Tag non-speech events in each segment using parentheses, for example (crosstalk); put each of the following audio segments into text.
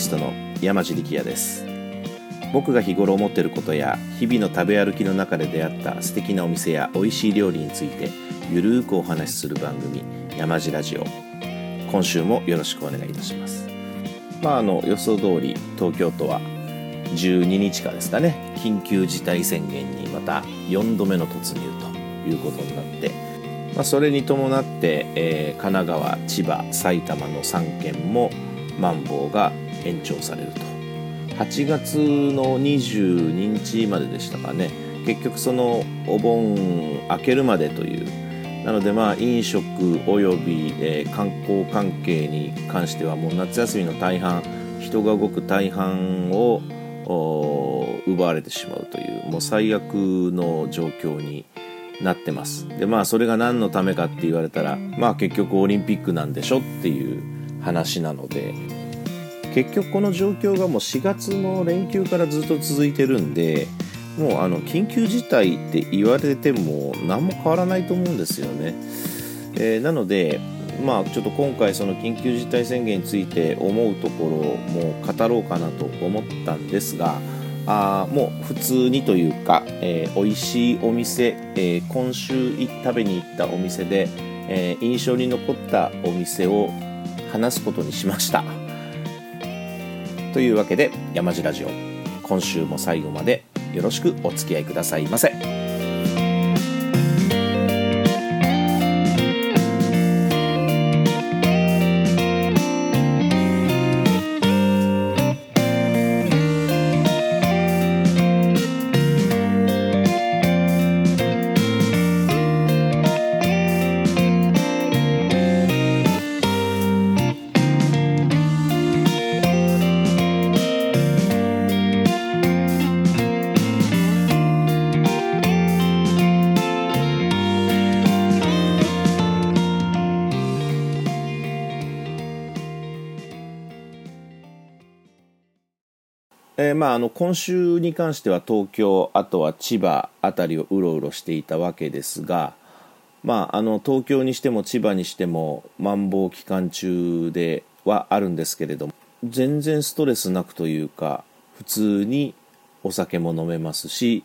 ストの山地力也です。僕が日頃思っていることや日々の食べ歩きの中で出会った素敵なお店や美味しい料理についてゆるーくお話しする番組山地ラジオ。今週もよろしくお願いいたします。まああの予想通り東京都は12日かですかね。緊急事態宣言にまた4度目の突入ということになってまあ、それに伴って、えー、神奈川千葉埼玉の3県もマンボウが延長されると。8月の22日まででしたかね。結局そのお盆明けるまでという。なのでまあ飲食および、えー、観光関係に関してはもう夏休みの大半人が動く大半を奪われてしまうというもう最悪の状況になってます。でまあそれが何のためかって言われたらまあ結局オリンピックなんでしょっていう話なので。結局この状況がもう4月の連休からずっと続いてるんでもうあの緊急事態って言われても何も変わらないと思うんですよね、えー、なのでまあちょっと今回その緊急事態宣言について思うところも語ろうかなと思ったんですがあもう普通にというか、えー、美味しいお店、えー、今週食べに行ったお店で、えー、印象に残ったお店を話すことにしました。というわけで山地ラジオ今週も最後までよろしくお付き合いくださいませ。あ、あの今週に関しては東京あとは千葉辺りをうろうろしていたわけですが、まあ、あの東京にしても千葉にしてもまん防期間中ではあるんですけれども全然ストレスなくというか普通にお酒も飲めますし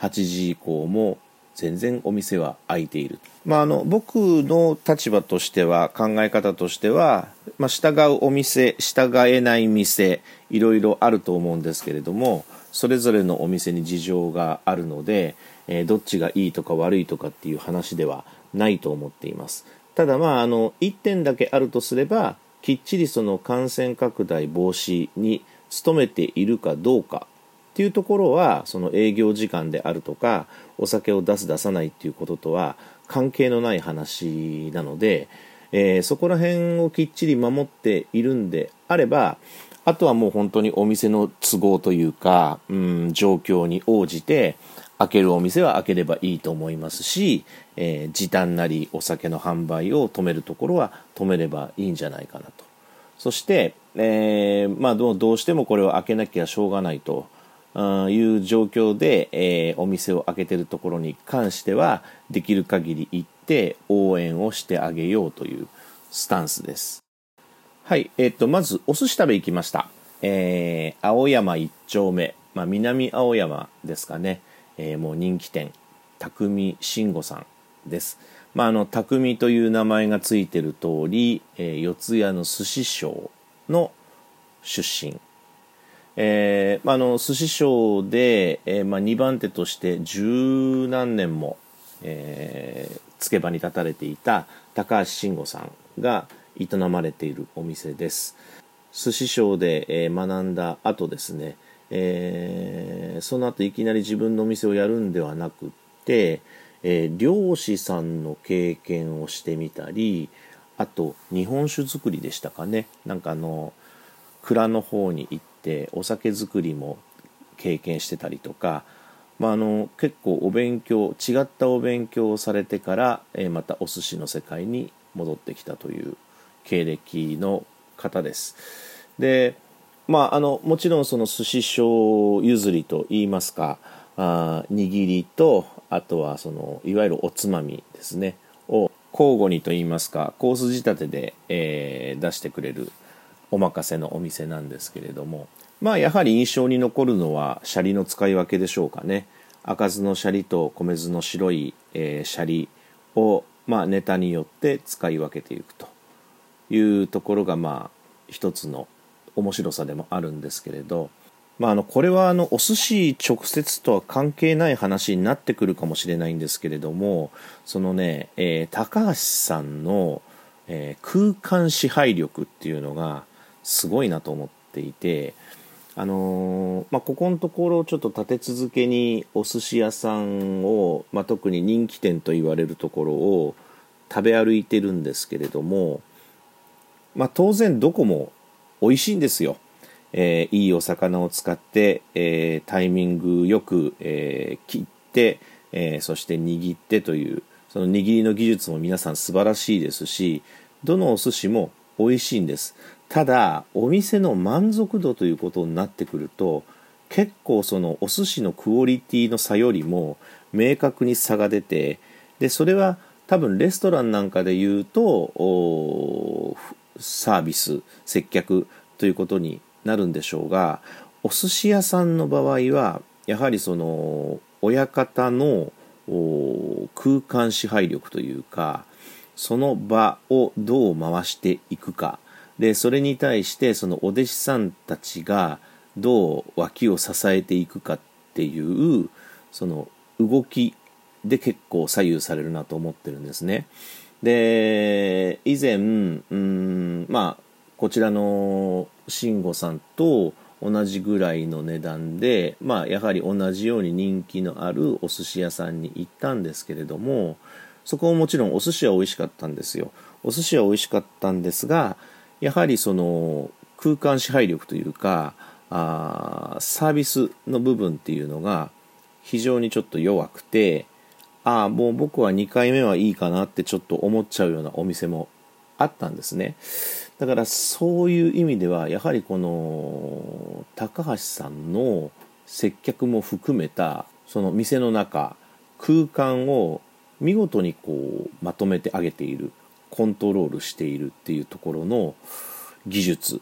8時以降も全然お店は開いている。まあ、あの僕の立場としては考え方としては、まあ、従うお店従えない店いろいろあると思うんですけれどもそれぞれのお店に事情があるので、えー、どっちがいいとか悪いとかっていう話ではないと思っていますただまああの1点だけあるとすればきっちりその感染拡大防止に努めているかどうかっていうところはその営業時間であるとかお酒を出す出さないっていうこととは関係のない話なので、えー、そこら辺をきっちり守っているんであればあとはもう本当にお店の都合というか、うん、状況に応じて開けるお店は開ければいいと思いますし、えー、時短なりお酒の販売を止めるところは止めればいいんじゃないかなと。そして、えー、まあどうしてもこれを開けなきゃしょうがないと。いう状況で、えー、お店を開けてるところに関してはできる限り行って応援をしてあげようというスタンスです。はい、えっ、とまずお寿司食べ行きました。えー、青山一丁目、まあ、南青山ですかね、えー、もう人気店匠慎吾さんです。まあ、あの匠という名前がついてる通り、えー、四谷の寿司商の出身えーまあ、の寿司賞で、えーまあ、2番手として十何年も、えー、つけ場に立たれていた高橋慎吾さんが営まれているお店です。寿司賞で、えー、学んだ後ですね、えー、その後いきなり自分のお店をやるんではなくって、えー、漁師さんの経験をしてみたりあと日本酒造りでしたかね。なんかあの蔵の方に行ってお酒造りも経験してたりとか、まあ、あの結構お勉強違ったお勉強をされてから、えー、またお寿司の世界に戻ってきたという経歴の方です。でまあ、あのもちろんその寿司商譲りといいますかあ握りとあとはそのいわゆるおつまみですねを交互にといいますかコース仕立てで、えー、出してくれるお任せのお店なんですけれども。まあやはり印象に残るのはシャリの使い分けでしょうかね。赤酢のシャリと米酢の白い、えー、シャリを、まあ、ネタによって使い分けていくと。いうところがまあ一つの面白さでもあるんですけれど、まあ、あのこれはあのお寿司直接とは関係ない話になってくるかもしれないんですけれどもそのね、えー、高橋さんの、えー、空間支配力っていうのがすごいなと思っていて、あのー、まあ、ここのところちょっと立て続けにお寿司屋さんを、まあ、特に人気店と言われるところを食べ歩いてるんですけれども、まあ、当然どこも美味しいんですよ。えー、いいお魚を使って、えー、タイミングよく、えー、切って、えそして握ってというその握りの技術も皆さん素晴らしいですしどのお寿司も美味しいんですただお店の満足度ということになってくると結構そのお寿司のクオリティの差よりも明確に差が出てでそれは多分レストランなんかで言うとサービス接客ということになるんでしょうがお寿司屋さんの場合はやはりその親方の空間支配力というかその場をどう回していくかでそれに対してそのお弟子さんたちがどう脇を支えていくかっていうその動きで結構左右されるなと思ってるんですね。で以前うんまあこちらの慎吾さんと同じぐらいの値段で、まあ、やはり同じように人気のあるお寿司屋さんに行ったんですけれどもそこももちろんお寿司は美味しかったんですよお寿司は美味しかったんですがやはりその空間支配力というかあサービスの部分っていうのが非常にちょっと弱くてああもう僕は2回目はいいかなってちょっと思っちゃうようなお店もあったんですね。だからそういう意味ではやはりこの高橋さんの接客も含めたその店の中空間を見事にこうまとめてあげている。コントロールしているっていうところの技術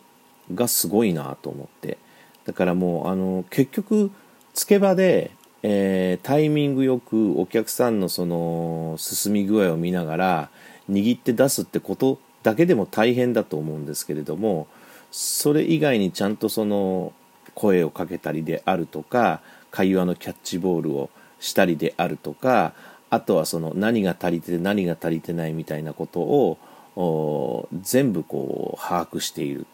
がすごいなと思って。だからもうあの結局つけ場で、えー、タイミングよくお客さんのその進み具合を見ながら握って出すってことだけでも大変だと思うんですけれどもそれ以外にちゃんとその声をかけたりであるとか会話のキャッチボールをしたりであるとかあとはその何が足りて何が足りてないみたいなことを全部こう把握している。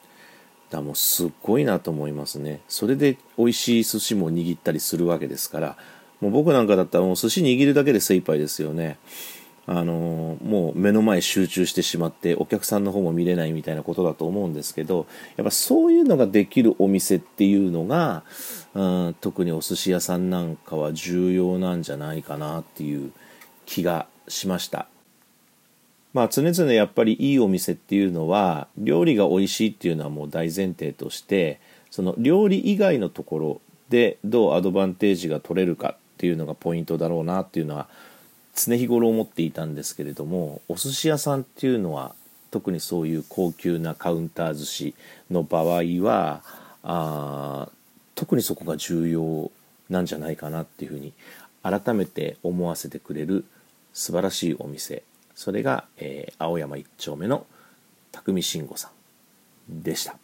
だもうすっごいなと思いますね。それで美味しい寿司も握ったりするわけですから。もう僕なんかだったらもう寿司握るだけで精一杯ですよね。あのもう目の前集中してしまってお客さんの方も見れないみたいなことだと思うんですけどやっぱそういうのができるお店っていうのが、うん、特にお寿司屋さんなんかは重要なんじゃないかなっていう気がしました。まあ常々やっぱりいいお店っていうのは料理が美味しいっていうのはもう大前提としてその料理以外のところでどうアドバンテージが取れるかっていうのがポイントだろうなっていうのは常日頃思っていたんですけれどもお寿司屋さんっていうのは特にそういう高級なカウンター寿司の場合はあ特にそこが重要なんじゃないかなっていうふうに改めて思わせてくれる素晴らしいお店。それが、えー、青山一丁目の匠慎吾さんでした。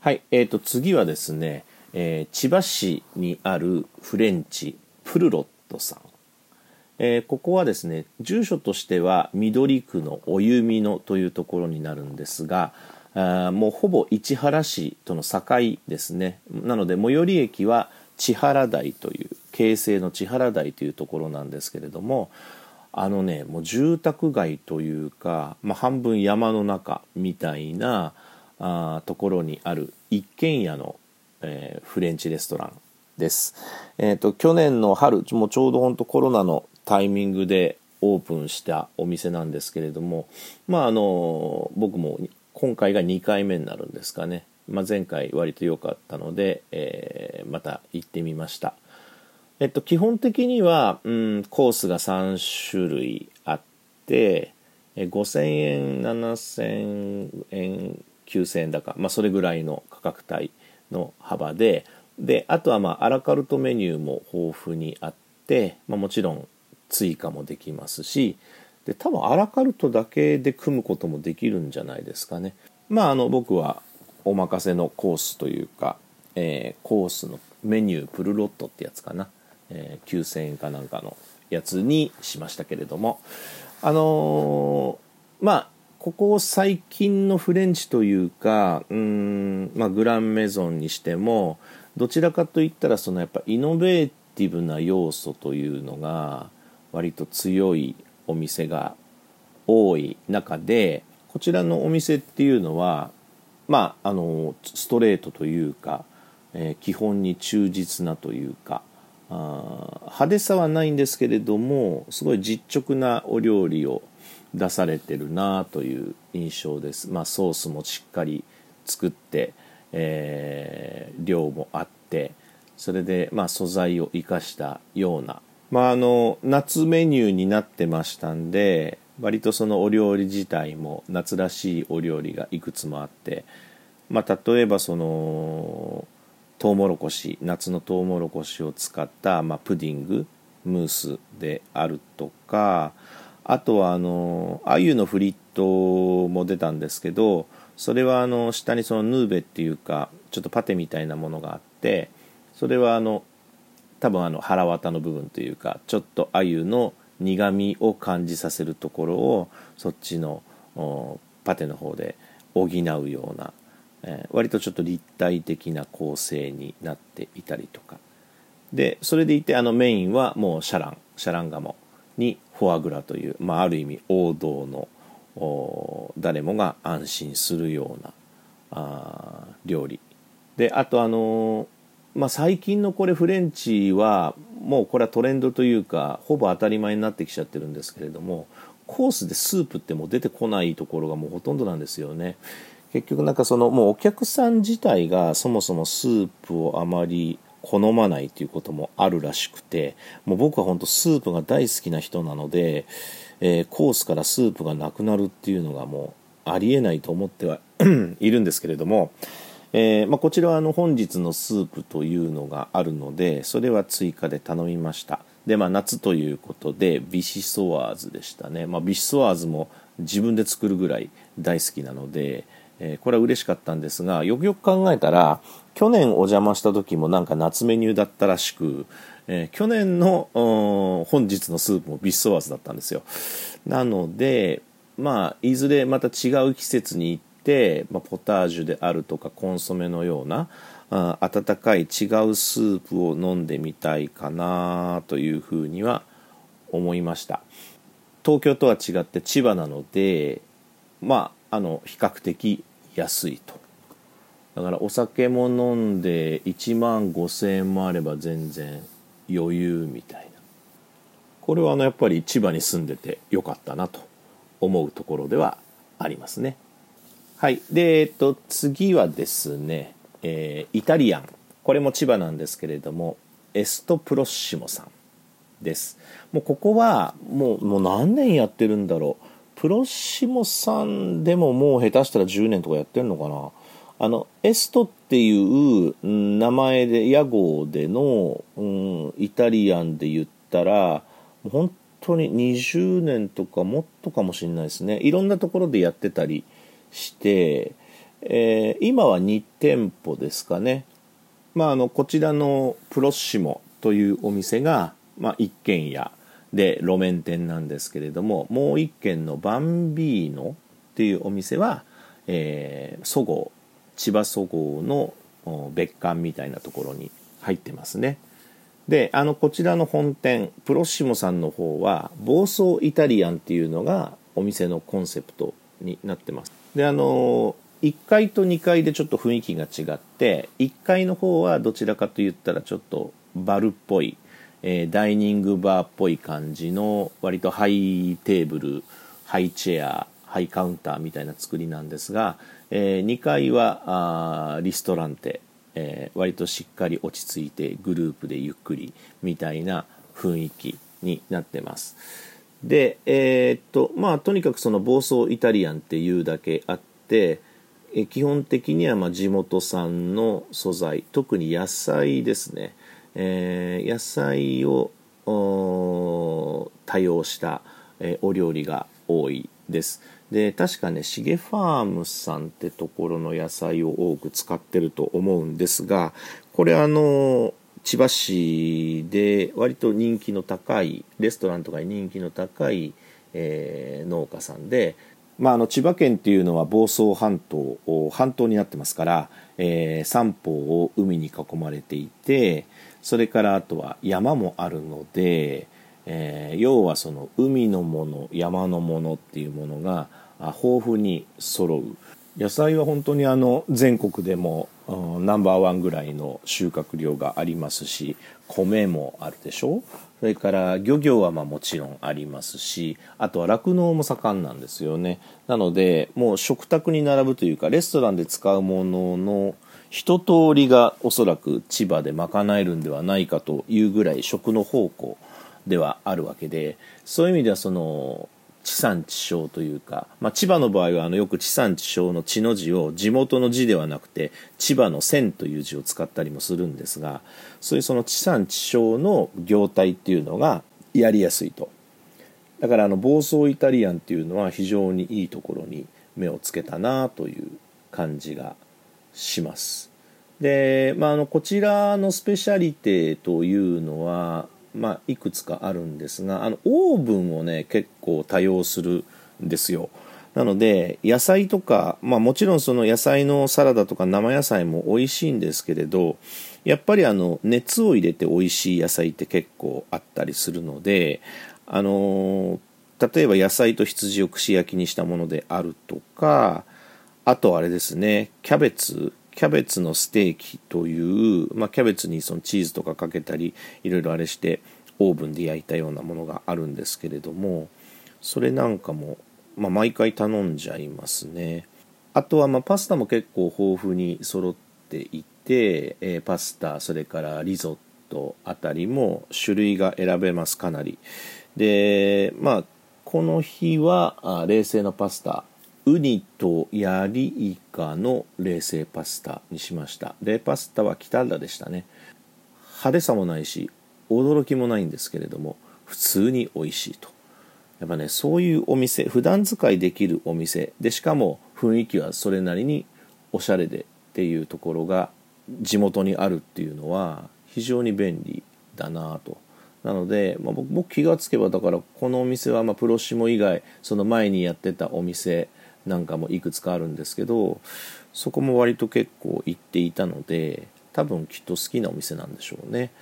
はいえーと、次はですね、えー、千葉市にあるフレンチプルロットさん。えー、ここはですね住所としては緑区のお弓野というところになるんですがあもうほぼ市原市との境ですね。なので最寄り駅は千原台という京成の千原台というところなんですけれどもあのねもう住宅街というか、まあ、半分山の中みたいなあところにある一軒家の、えー、フレンチレストランです。えーと、去年の春もうちょうど本当コロナのタイミングでオープンしたお店なんですけれども、まあ、あの僕も今回が2回目になるんですかね、まあ、前回割と良かったので、えー、また行ってみました。えっと、基本的には、うん、コースが3種類あって、5000円7000円9000円だか、まあ、それぐらいの価格帯の幅でであとはまあアラカルトメニューも豊富にあって、まあ、もちろん追加もできますしで多分アラカルトだけで組むこともできるんじゃないですかね。まああの僕はお任せのコースというか、えー、コースのメニュープルロットってやつかな、えー、9000円かなんかのやつにしましたけれども。あのー、まあここ最近のフレンチというかうん、まあ、グランメゾンにしてもどちらかといったらそのやっぱイノベーティブな要素というのが割と強いお店が多い中でこちらのお店っていうのはまああのストレートというか、えー、基本に忠実なというかあ派手さはないんですけれどもすごい実直なお料理を出されてるなという印象です。まあ、ソースもしっかり作って、えー、量もあってそれで、まあ、素材を生かしたようなまあ、あの夏メニューになってましたんで割とそのお料理自体も夏らしいお料理がいくつもあって、まあ、例えばそのトウモロコシ夏のトウモロコシを使った、まあ、プディングムースであるとかあとはあの鮎のフリットも出たんですけどそれはあの下にそのヌーベっていうかちょっとパテみたいなものがあってそれはあの多分あの腹渡の部分というかちょっと鮎の苦みを感じさせるところをそっちのパテの方で補うような、えー、割とちょっと立体的な構成になっていたりとか。でそれでいてあのメインはもうシャランシャラン鴨にフォアグラという、まあ、ある意味王道の誰もが安心するようなあ料理。であとあのまあ、最近のこれフレンチはもうこれはトレンドというかほぼ当たり前になってきちゃってるんですけれどもコースでスープってもう出てこないところがもうほとんどなんですよね。結局なんかそのもうお客さん自体がそもそもスープをあまり好まないということもあるらしくてもう僕は本当スープが大好きな人なので、えー、コースからスープがなくなるっていうのがもうありえないと思ってはいるんですけれどもえー、まあ、こちらはあの本日のスープというのがあるのでそれは追加で頼みました。でまあ夏ということでビシソワーズでしたね、まあ、ビシソワーズも自分で作るぐらい大好きなので、えー、これは嬉しかったんですがよくよく考えたら去年お邪魔した時もなんか夏メニューだったらしく、えー、去年の本日のスープもビシソワーズだったんですよ。なのでまあいずれまた違う季節に行って、まあ、ポタージュであるとかコンソメのようなあ温かい違うスープを飲んでみたいかなというふうには思いました。東京とは違って千葉なのでまああの比較的安いと。だからお酒も飲んで1万5,000円もあれば全然余裕みたいな。これはあのやっぱり千葉に住んでてよかったなと思うところではありますね。はい。で、えっと、次はですね、えー、イタリアン。これも千葉なんですけれども、エストプロッシモさんです。もうここは、もう、もう何年やってるんだろう。プロッシモさんでももう下手したら10年とかやってるのかな。あの、エストっていう名前で、屋号での、うん、イタリアンで言ったら、本当に20年とかもっとかもしれないですね。いろんなところでやってたりして、えー、今は2店舗ですかね。まあ、あのこちらのプロッシモというお店が、まあ、一軒家で路面店なんですけれどももう一軒のバンビーノっていうお店は、え、そごう千葉そごうの別館みたいなところに入ってますね。であのこちらの本店プロッシモさんの方は暴走イタリアンっていうのがお店のコンセプトになってますであの1階と2階でちょっと雰囲気が違って1階の方はどちらかといったらちょっとバルっぽい、えー、ダイニングバーっぽい感じの割とハイテーブルハイチェアハイカウンターみたいな作りなんですが、えー、2階はあリストランテ、えー、割としっかり落ち着いてグループでゆっくりみたいな雰囲気になってます。でえー、っとまあとにかくその房総イタリアンっていうだけあってえ基本的にはま地元産の素材特に野菜ですね、えー、野菜を多用した、えお料理が多いです。で確かねしげファームさんってところの野菜を多く使ってると思うんですがこれあの千葉市で割と人気の高いレストランとかに人気の高い、えー、農家さんで、まあ、あの千葉県っていうのは房総半島半島になってますから、えー、三方を海に囲まれていてそれからあとは山もあるので、えー、要はその海のもの山のものっていうものが豊富に揃う。野菜は本当にあの全国でも、うん、ナンバーワンぐらいの収穫量がありますし米もあるでしょ？それから漁業はまあもちろんありますしあとは酪農も盛んなんですよね。なのでもう食卓に並ぶというかレストランで使うものの一通りがおそらく千葉で賄えるんではないかというぐらい食の宝庫ではあるわけでそういう意味ではその地産地消というか、まあ、千葉の場合はあのよく地産地消の地の字を地元の字ではなくて千葉の線という字を使ったりもするんですがそういうその地産地消の業態っていうのがやりやすいと。だからあの暴走イタリアンっていうのは非常にいいところに目をつけたなという感じがします。で、まあ、あのこちらのスペシャリテというのはまあ、いくつかあるんですがあのオーブンをね結構多用するんですよ。なので野菜とか、まあ、もちろんその野菜のサラダとか生野菜も美味しいんですけれどやっぱりあの熱を入れて美味しい野菜って結構あったりするのであの例えば野菜と羊を串焼きにしたものであるとかあとあれですねキャベツキャベツのステーキという、まあ、キャベツにそのチーズとかかけたりいろいろあれしてオーブンで焼いたようなものがあるんですけれどもそれなんかも、まあ、毎回頼んじゃいますね。あとはまパスタも結構豊富に揃っていて、えー、パスタそれからリゾットあたりも種類が選べますかなり。でまあこの日は冷製のパスタ。ウニとヤリイカの冷製パスタにしました。でパスタはキタラでしたね。派手さもないし驚きもないんですけれども普通に美味しいと。やっぱねそういうお店普段使いできるお店でしかも雰囲気はそれなりにおしゃれでっていうところが地元にあるっていうのは非常に便利だなと。なので、まあ、僕気がつけばだからこのお店はまプロシモ以外その前にやってたお店なんかもいくつかあるんですけどそこも割と結構行っていたので多分きっと好きなお店なんでしょうね。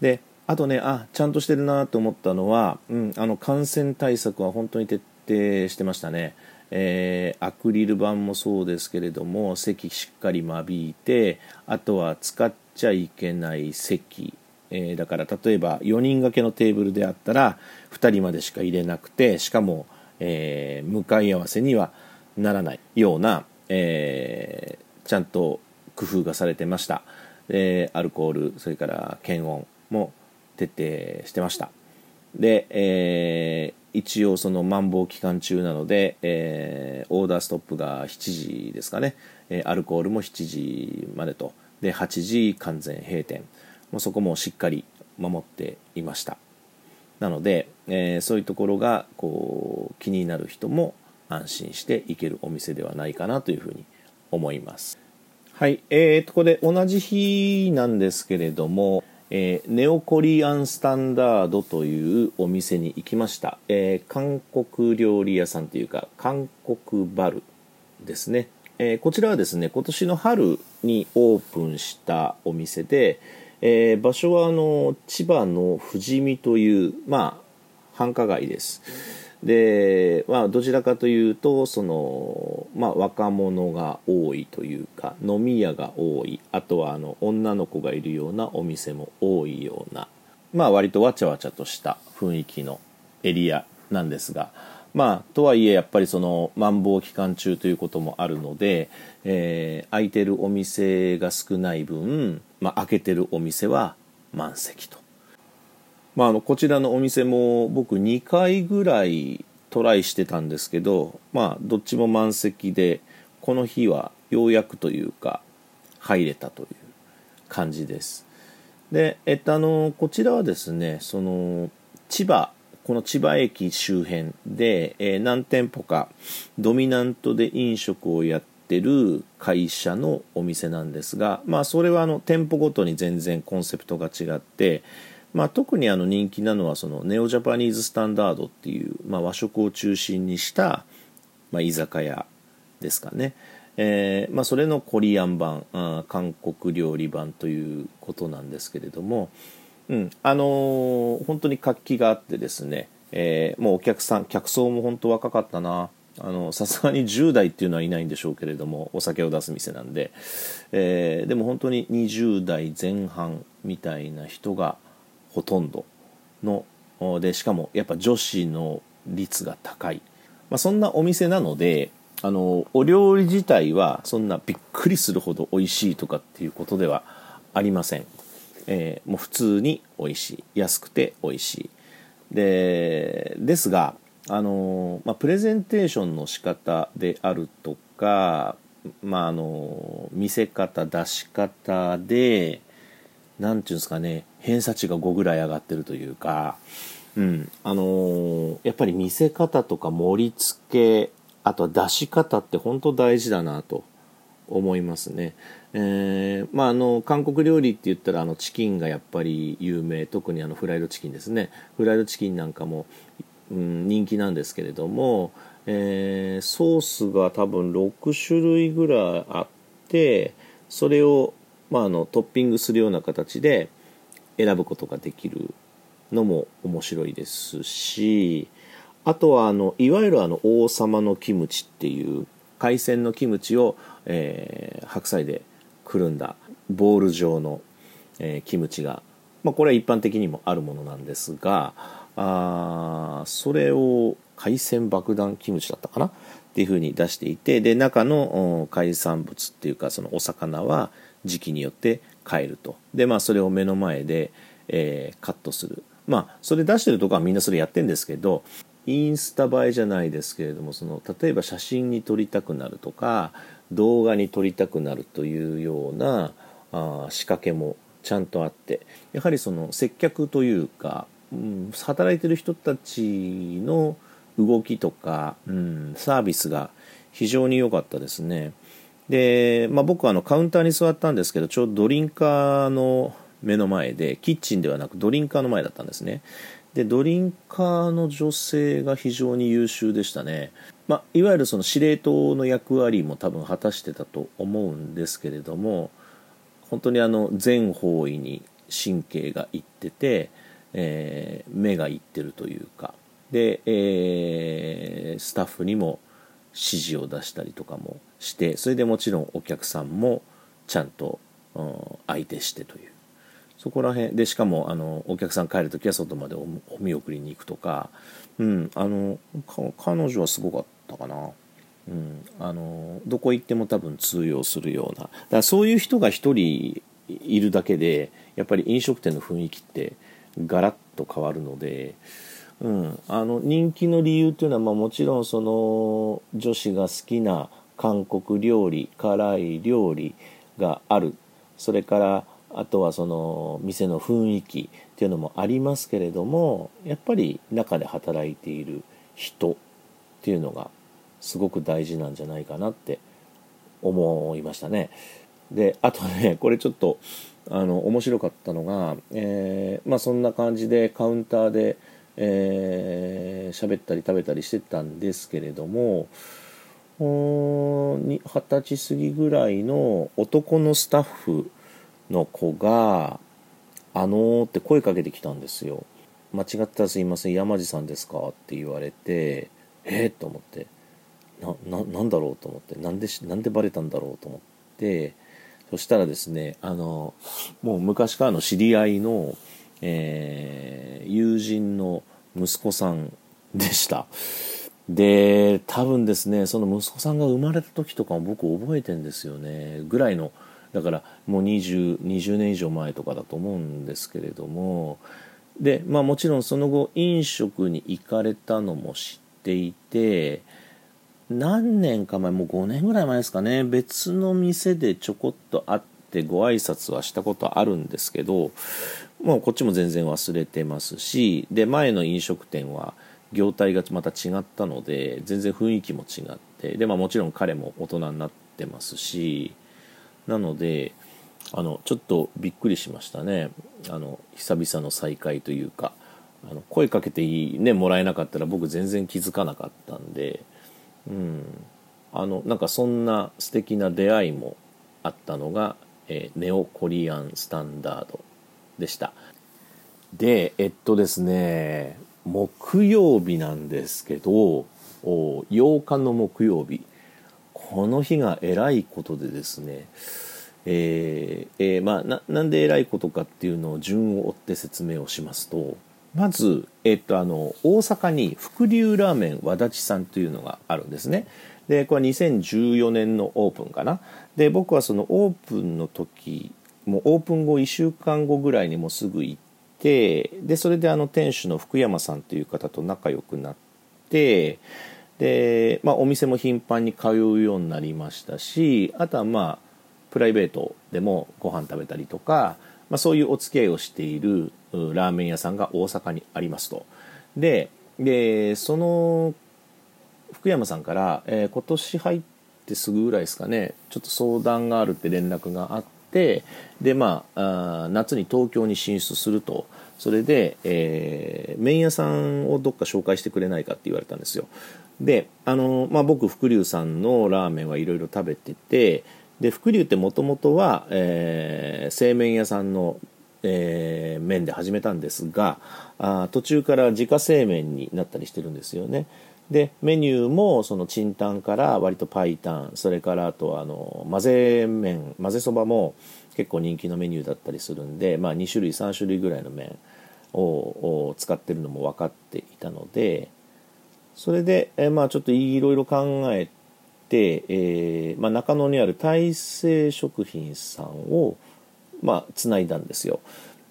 であとねあちゃんとしてるなと思ったのは、うん、あの感染対策は本当に徹底してましたね。えー、アクリル板もそうですけれども席しっかり間引いてあとは使っちゃいけない席、えー、だから例えば4人掛けのテーブルであったら2人までしか入れなくてしかも、えー、向かい合わせにはならないような、えー、ちゃんと工夫がされてました、えアルコールそれから検温も徹底してました。で、えー、一応そのマンボウ期間中なので、えー、オーダーストップが7時ですかね、え、アルコールも7時までと。で8時完全閉店。もうそこもしっかり守っていました。なので、えー、そういうところがこう気になる人も安心して行けるお店ではないかなというふうに思います。はい、えー、とここで同じ日なんですけれども、えー、ネオコリアンスタンダードというお店に行きました、えー、韓国料理屋さんというか韓国バルですね、えー、こちらはですね今年の春にオープンしたお店で、え場所はあの千葉の富士見というまあ繁華街です、で、まあ、どちらかというとその、まあ、若者が多いというか飲み屋が多いあとはあの女の子がいるようなお店も多いような、まあ、割とわちゃわちゃとした雰囲気のエリアなんですが、まあ、とはいえやっぱりそのマンボウ期間中ということもあるので、えー、空いてるお店が少ない分、まあ、開けてるお店は満席と。まあ、あのこちらのお店も僕2回ぐらいトライしてたんですけど、まあ、どっちも満席でこの日はようやくというか入れたという感じです。でえっとあのこちらはですねその千葉この千葉駅周辺で、えー、何店舗かドミナントで飲食をやってる会社のお店なんですがまあそれはあの店舗ごとに全然コンセプトが違ってまあ、特にあの人気なのはそのネオジャパニーズスタンダードっていう、まあ、和食を中心にした、まあ、居酒屋ですかね、えーまあ、それのコリアン版あ韓国料理版ということなんですけれども、うんあのー、本当に活気があってですね、えー、もうお客さん客層も本当若かったな。さすがに10代っていうのはいないんでしょうけれどもお酒を出す店なんで、えー、でも本当に20代前半みたいな人がほとんど。のでしかもやっぱ女子の率が高い、まあ、そんなお店なのであのお料理自体はそんなびっくりするほど美味しいとかっていうことではありません、えー、もう普通に美味しい。安くて美味しい。でですがあの、まあ、プレゼンテーションの仕方であるとか、まあ、あの見せ方出し方で何て言うんですかね。偏差値が5ぐらい上がってるというか、うんあのー、やっぱり見せ方とか盛り付けあとは出し方って本当大事だなと思いますね。えー、まああの韓国料理って言ったらあのチキンがやっぱり有名特にあのフライドチキンですねフライドチキンなんかも、うん、人気なんですけれども、えー、ソースが多分6種類ぐらいあってそれをまあ、あのトッピングするような形で選ぶことができるのも面白いですしあとはあのいわゆるあの王様のキムチっていう海鮮のキムチを、えー、白菜でくるんだボール状の、えー、キムチが、まあ、これは一般的にもあるものなんですがあそれを海鮮爆弾キムチだったかな？っていうふうに出していてで中の海産物っていうかそのお魚は時期によって変えるとでまあそれを目の前で、えー、カットするまあそれ出してるとこはみんなそれやってんですけどインスタ映えじゃないですけれどもその例えば写真に撮りたくなるとか動画に撮りたくなるというようなあ仕掛けもちゃんとあってやはりその接客というか、うん、働いてる人たちの動きとか、うん、サービスが非常に良かったですね。で、まあ、僕はあのカウンターに座ったんですけどちょうどドリンカーの目の前でキッチンではなくドリンカーの前だったんですね。でドリンカーの女性が非常に優秀でしたね、まあ、いわゆるその司令塔の役割も多分果たしてたと思うんですけれども本当にあの全方位に神経がいってて、えー、目がいってるというか。で、えー、スタッフにも指示を出したりとかもしてそれでもちろんお客さんもちゃんと、うん、相手してという。そこら辺。でしかもあのお客さん帰る時は外までお見送りに行くとか、うん、あの彼女はすごかったかな。うん、あのどこ行っても多分通用するような。だからそういう人が1人いるだけでやっぱり飲食店の雰囲気ってガラッと変わるので、うん、あの人気の理由っていうのは、まあ、もちろんその女子が好きな韓国料理辛い料理があるそれからあとはその店の雰囲気っていうのもありますけれどもやっぱり中で働いている人っていうのがすごく大事なんじゃないかなって思いましたね。であとねこれちょっとあの面白かったのが、えー、まあそんな感じでカウンターでえー、喋ったり食べたりしてたんですけれども二十歳過ぎぐらいの男のスタッフの子が「あのー」って声かけてきたんですよ。間違ったらすいません山地さんですかって言われてえっ、ー、と思ってなななんだろうと思ってなんでなんでバレたんだろうと思ってそしたらですねあのもう昔からの知り合いのえー、友人の息子さんでした。で、多分ですね、その息子さんが生まれた時とかも僕覚えてんですよね。ぐらいの、だからもう20、20年以上前とかだと思うんですけれども、でまあもちろんその後飲食に行かれたのも知っていて何年か前もう5年ぐらい前ですかね別の店でちょこっと会ってご挨拶はしたことあるんですけどもうこっちも全然忘れてますしで前の飲食店は業態がまた違ったので全然雰囲気も違ってで、まあ、もちろん彼も大人になってますしなのであのちょっとびっくりしましたね。あの久々の再会というかあの声かけていい、ね、もらえなかったら僕全然気づかなかったんで、うん、あのなんかそんな素敵な出会いもあったのが、え、ネオコリアンスタンダード。でした。でえっとですね木曜日なんですけど8日の木曜日。この日がえらいことでですねえーえー、まあななんでえらいことかっていうのを順を追って説明をしますとまず、えっと、あの大阪に福流ラーメン和立さんというのがあるんですね。でこれは2014年のオープンかな。で僕はそのオープンの時もうオープン後1週間後ぐらいにもすぐ行ってでそれであの店主の福山さんという方と仲良くなってで、まあ、お店も頻繁に通うようになりましたしあとはまあプライベートでもご飯食べたりとか、まあ、そういうお付き合いをしているラーメン屋さんが大阪にありますと。ででその福山さんから、えー、今年入ってすぐぐらいですかねちょっと相談があるって連絡があってでまあ夏に東京に進出するとそれで、えー、麺屋さんをどっか紹介してくれないかって言われたんですよであの、まあ、僕福龍さんのラーメンはいろいろ食べててで福龍ってもともとは、えー、製麺屋さんのえー、麺で始めたんですがあ途中から自家製麺になったりしてるんですよね。でメニューもそのチンタンから割とパイタンそれからあとはあの混ぜ麺混ぜそばも結構人気のメニューだったりするんで、まあ、2種類3種類ぐらいの麺を使ってるのも分かっていたのでそれで、えまあ、ちょっといろいろ考えて、えー、まあ、中野にある大成食品さんをまあ、いだんですよ。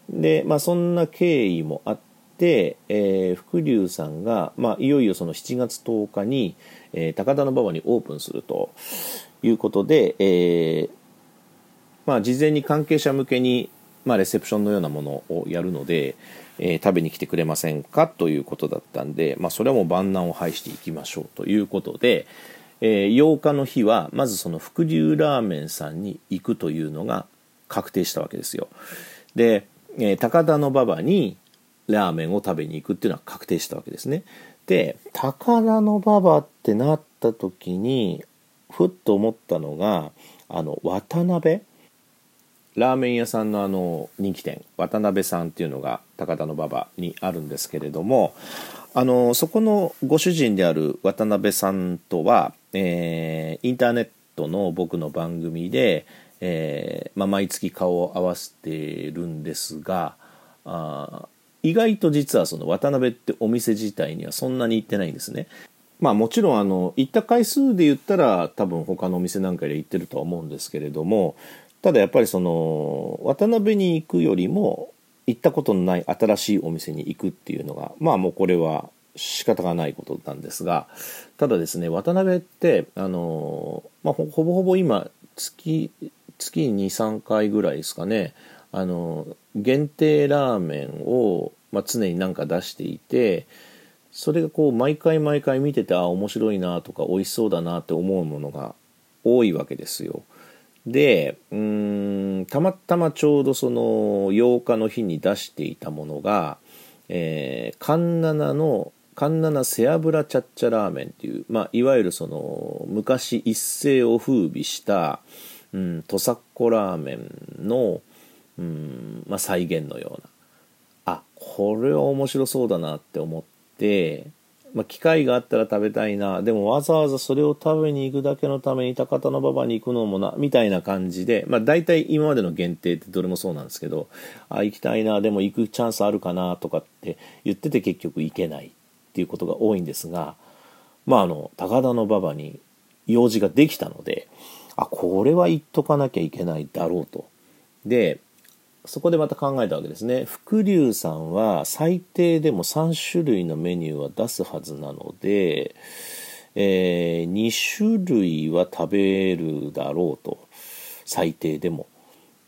で、まあ、そんな経緯もあって、でえー、福龍さんが、まあ、いよいよその7月10日に、えー、高田馬場にオープンするということで、えー、まあ、事前に関係者向けに、まあ、レセプションのようなものをやるので、えー、食べに来てくれませんかということだったんで、まあ、それはもう万難を排していきましょうということで、えー、8日の日はまずその福龍ラーメンさんに行くというのが確定したわけですよ。で、えー、高田馬場にラーメンを食べに行くっていうのは確定したわけですね。で高田馬場ってなった時にふっと思ったのがあの渡辺。ラーメン屋さんのあの人気店。渡辺さんっていうのが高田馬場にあるんですけれどもあのそこのご主人である渡辺さんとは、えー、インターネットの僕の番組で、えー、まあ、毎月顔を合わせているんですがあ意外と実はその渡辺ってお店自体にはそんなに行ってないんですね。まあもちろんあの行った回数で言ったら多分他のお店なんかで行ってるとは思うんですけれどもただやっぱりその渡辺に行くよりも行ったことのない新しいお店に行くっていうのがまあもうこれは仕方がないことなんですがただですね渡辺ってあの、まあ、ほぼほぼ今月月23回ぐらいですかねあの限定ラーメンを、まあ、常になんか出していてそれがこう毎回毎回見ててあ面白いなとか美味しそうだなって思うものが多いわけですよ。でうんたまたまちょうどその8日の日に出していたものが、えー、カンナナのカンナナ背脂チャッチャラーメンっていう、まあ、いわゆるその昔一世を風靡したうん、土佐っ子ラーメンの、うんまあ、再現のような。あこれは面白そうだなって思って、まあ、機会があったら食べたいな。でもわざわざそれを食べに行くだけのために高田馬場に行くのもなみたいな感じで、まあ、大体今までの限定ってどれもそうなんですけどあ行きたいなでも行くチャンスあるかなとかって言ってて結局行けないっていうことが多いんですが、まあ、あの高田馬場に用事ができたのであこれは言っとかなきゃいけないだろうと。でそこでまた考えたわけですね。福龍さんは最低でも3種類のメニューは出すはずなので、えー、2種類は食べるだろうと。最低でも。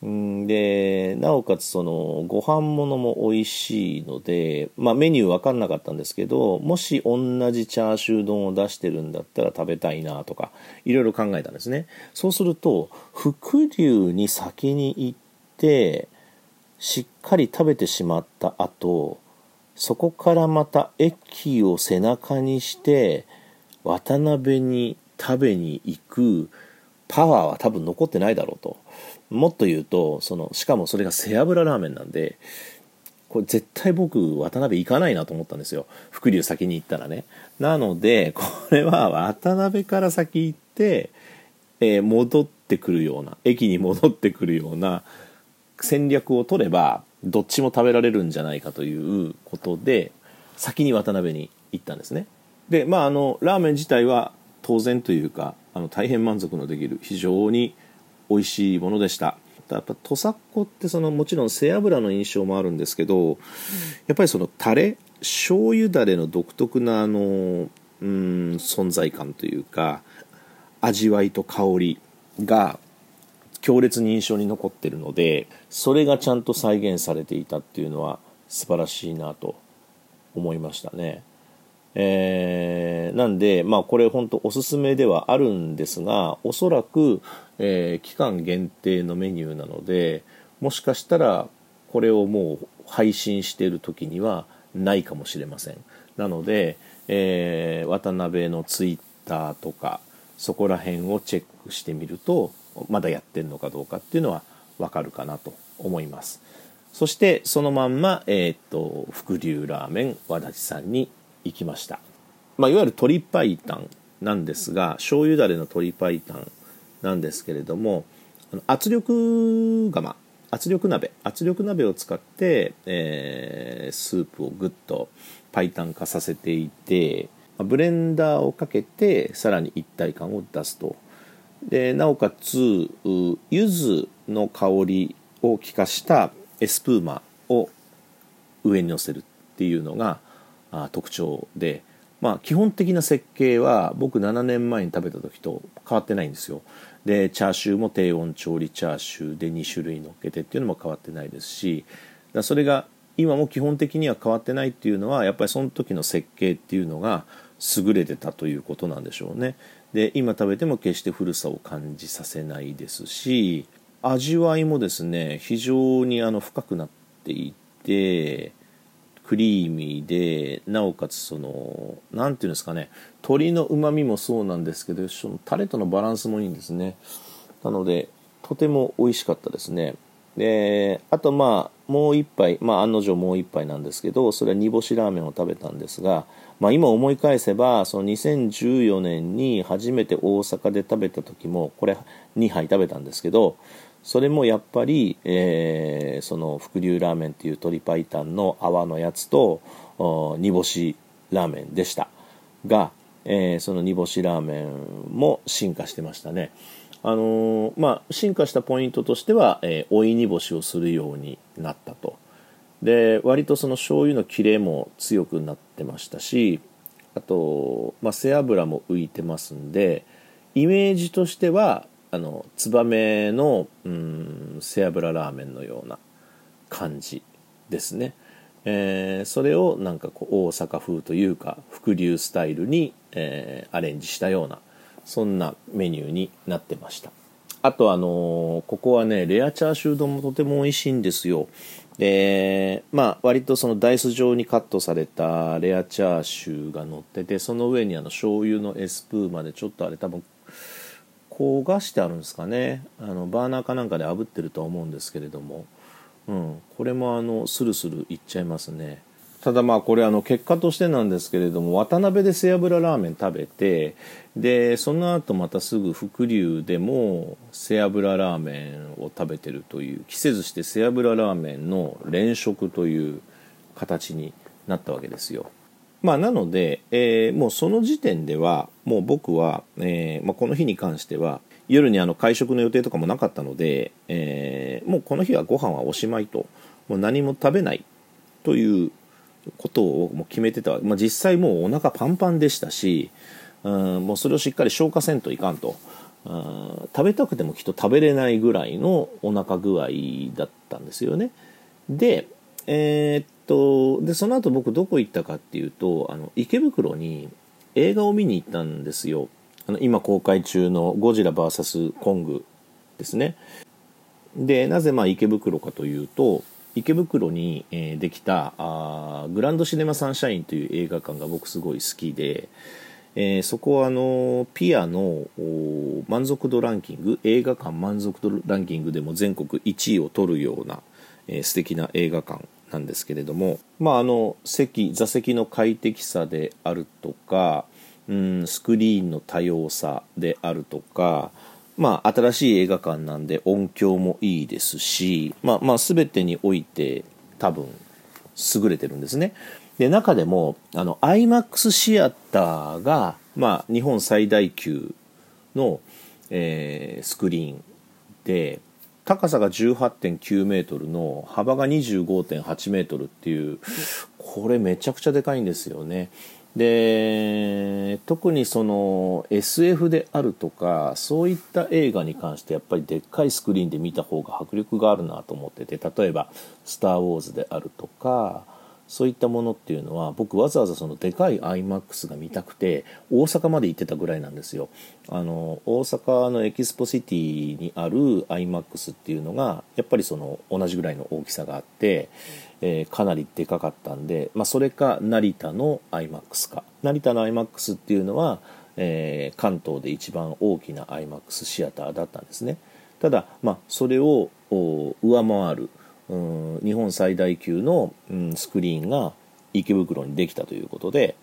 でなおかつそのご飯物も美味しいので、まあ、メニュー分かんなかったんですけどもし同じチャーシュー丼を出してるんだったら食べたいなとかいろいろ考えたんですね。そうすると福龍に先に行ってしっかり食べてしまった後そこからまた駅を背中にして渡辺に食べに行くパワーは多分残ってないだろうと。もっと言うとそのしかもそれが背脂ラーメンなんでこれ絶対僕渡辺行かないなと思ったんですよ。福龍先に行ったらね。なのでこれは渡辺から先行って、えー、戻ってくるような駅に戻ってくるような戦略を取ればどっちも食べられるんじゃないかということで先に渡辺に行ったんですね。でまああのラーメン自体は当然というかあの大変満足のできる非常に美味しいものでした。やっぱ土佐っ子ってそのもちろん背脂の印象もあるんですけど、やっぱりそのタレ醤油だれの独特なあのうん存在感というか味わいと香りが強烈に印象に残ってるのでそれがちゃんと再現されていたっていうのは素晴らしいなと思いましたね。えー、なんで、まあ、これ本当おすすめではあるんですがおそらく、えー、期間限定のメニューなのでもしかしたらこれをもう配信している時にはないかもしれませんなので、えー、渡辺のツイッターとかそこら辺をチェックしてみるとまだやってるのかどうかっていうのはわかるかなと思います。そしてそのまんま、えー、っと福流ラーメン和立さんに行きました、まあ、いわゆる鶏白湯なんですが醤油だれの鶏白湯なんですけれども圧力釜圧力鍋圧力鍋を使って、えー、スープをぐっと白湯化させていてブレンダーをかけてさらに一体感を出すとでなおかつ柚子の香りを効かしたエスプーマを上に乗せるっていうのが特徴で、まあ、基本的な設計は僕7年前に食べた時と変わってないんですよ。でチャーシューも低温調理チャーシューで2種類のっけてっていうのも変わってないですしだそれが今も基本的には変わってないっていうのはやっぱりその時の設計っていうのが優れてたということなんでしょうね。で今食べても決して古さを感じさせないですし味わいもですね非常にあの深くなっていてクリーミーでなおかつその何て言うんですかね鶏のうまみもそうなんですけどそのタレとのバランスもいいんですね。なのでとても美味しかったですね。であとまあもう一杯まあ案の定もう一杯なんですけどそれは煮干しラーメンを食べたんですが、まあ、今思い返せばその2014年に初めて大阪で食べた時もこれ2杯食べたんですけどそれもやっぱり、えー、その福流ラーメンっていう鶏白湯の泡のやつと煮干しラーメンでした。が、えー、その煮干しラーメンも進化してましたね。あのー、まあ進化したポイントとしては、えー、追い煮干しをするようになったと。で割とその醤油の切れも強くなってましたしあと、まあ、背脂も浮いてますんでイメージとしてはあのツバメのうん背脂ラーメンのような感じですね、えー、それをなんかこう大阪風というか福流スタイルに、えー、アレンジしたようなそんなメニューになってました。あとあのー、ここはねレアチャーシュー丼もとても美味しいんですよ。でまあ割とそのダイス状にカットされたレアチャーシューが乗っててその上にあの醤油のエスプーマでちょっとあれ多分焦がしてあるんですかね。あのバーナーかなんかで炙ってるとは思うんですけれども、うん、これもあのスルスルいっちゃいますね。ただまあこれあの結果としてなんですけれども渡辺で背脂ラーメン食べてでその後またすぐ福龍でも背脂ラーメンを食べてるという季節して背脂ラーメンの連食という形になったわけですよ。まあ、なので、えー、もうその時点ではもう僕は、えーまあ、この日に関しては夜にあの会食の予定とかもなかったので、えー、もうこの日はご飯はおしまいともう何も食べないということをもう決めてた、まあ、実際もうお腹パンパンでしたしうんもうそれをしっかり消化せんといかんと。うん食べたくてもきっと食べれないぐらいのお腹具合だったんですよね。でえー、っとでその後僕どこ行ったかっていうとあの池袋に映画を見に行ったんですよ。あの今公開中の「ゴジラ VS コング」ですね。でなぜまあ池袋かというと池袋に、えー、できたあグランドシネマサンシャインという映画館が僕すごい好きで、えー、そこはあのピアの満足度ランキング映画館満足度ランキングでも全国1位を取るような、えー、素敵な映画館なんですけれども、まあ、あの席座席の快適さであるとか、うん、スクリーンの多様さであるとかまあ、新しい映画館なんで音響もいいですし、まあ、まあ、全てにおいて多分優れてるんですね。で、中でも、あの、IMAX シアターが、まあ、日本最大級の、えー、スクリーンで、高さが18.9メートルの幅が25.8メートルっていう、これめちゃくちゃでかいんですよね。で特にその SF であるとかそういった映画に関してやっぱりでっかいスクリーンで見た方が迫力があるなと思ってて例えば「スター・ウォーズ」であるとかそういったものっていうのは僕わざわざそのでかい iMAX が見たくて大阪まで行ってたぐらいなんですよ。あの大阪のエキスポシティにある iMAX っていうのがやっぱりその同じぐらいの大きさがあって、えー、かなりでかかったんで、まあ、それか成田の iMAX か。成田の iMAX っていうのは、えー、関東で一番大きな iMAX シアターだったんですね。ただ、まあ、それを上回るうん日本最大級の、うん、スクリーンが池袋にできたということで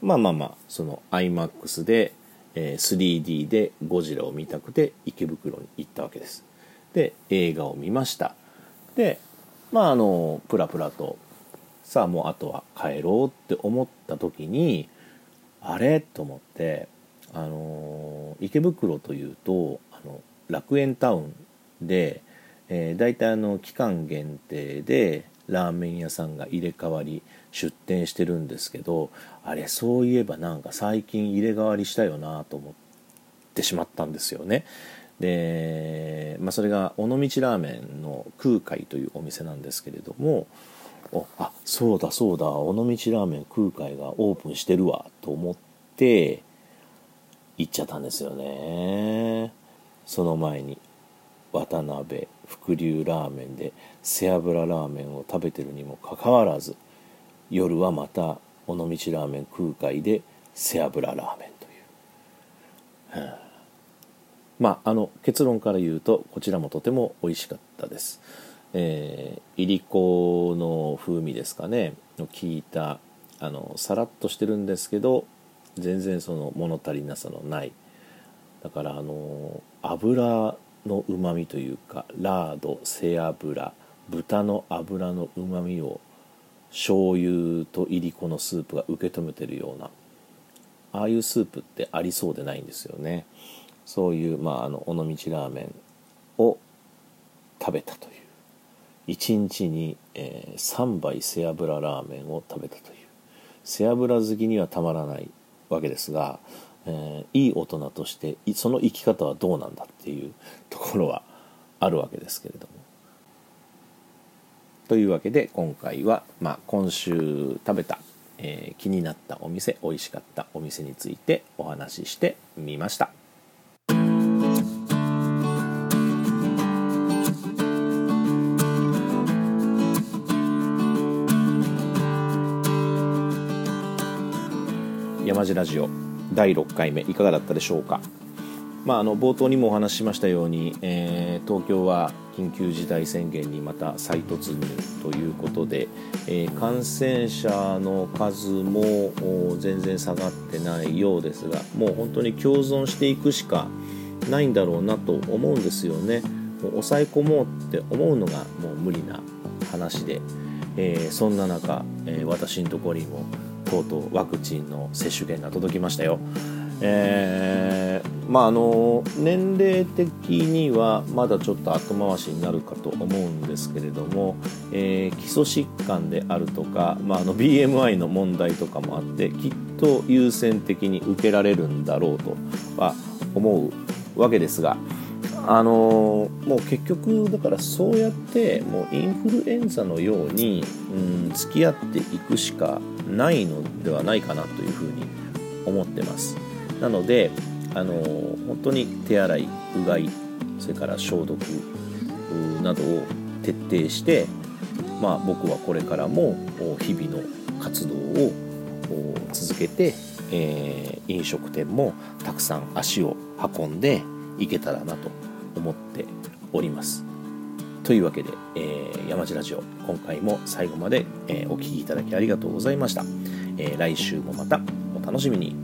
まあまあまあその iMAX で、えー、3D でゴジラを見たくて池袋に行ったわけです。で映画を見ました。でまああのプラプラとさあもうあとは帰ろうって思った時にあれ？と思ってあの池袋というとあの楽園タウンでえー、大体あの期間限定でラーメン屋さんが入れ替わり出店してるんですけどあれそういえばなんか最近入れ替わりしたよなと思ってしまったんですよね。で、まあ、それが尾道ラーメンの空海というお店なんですけれどもおあそうだそうだ尾道ラーメン空海がオープンしてるわと思って行っちゃったんですよね。その前に渡辺福流ラーメンで背脂ラーメンを食べてるにもかかわらず夜はまた尾道ラーメン空海で背脂ラーメンという、はあ、まああの結論から言うとこちらもとても美味しかったです。えー、いりこの風味ですかね。の効いたあのさらっとしてるんですけど全然その物足りなさのない。だからあの油のうまみというかラード背脂豚の脂のうまみを醤油といりこのスープが受け止めてるようなああいうスープってありそうでないんですよね。そういう、まあ、あの尾道ラーメンを食べたという1日に、えー、3杯背脂ラーメンを食べたという背脂好きにはたまらないわけですがえー、いい大人としてその生き方はどうなんだっていう (laughs) ところはあるわけですけれども。というわけで今回は、まあ、今週食べた、えー、気になったお店美味しかったお店についてお話ししてみました。山地ラジオ第6回目いかがだったでしょうか、まあ、あの冒頭にもお話ししましたように、えー、東京は緊急事態宣言にまた再突入ということで、えー、感染者の数も全然下がってないようですがもう本当に共存していくしかないんだろうなと思うんですよね。もう抑え込もうって思うのがもう無理な話で、えー、そんな中、えー、私のところにもとうとうワクチンの接種券が届きましたよ。えー、まああの年齢的にはまだちょっと後回しになるかと思うんですけれども、えー、基礎疾患であるとか、まあ、あの BMI の問題とかもあってきっと優先的に受けられるんだろうとは思うわけですが。あのもう結局だからそうやってもうインフルエンザのように、うん、付き合っていくしかないのではないかなというふうに思ってます。なのであの本当に手洗いうがいそれから消毒などを徹底して、まあ、僕はこれからも日々の活動を続けて、えー、飲食店もたくさん足を運んでいけたらなと思っております。というわけで、えー、山地ラジオ今回も最後まで、えー、お聴きいただきありがとうございました、えー、来週もまたお楽しみに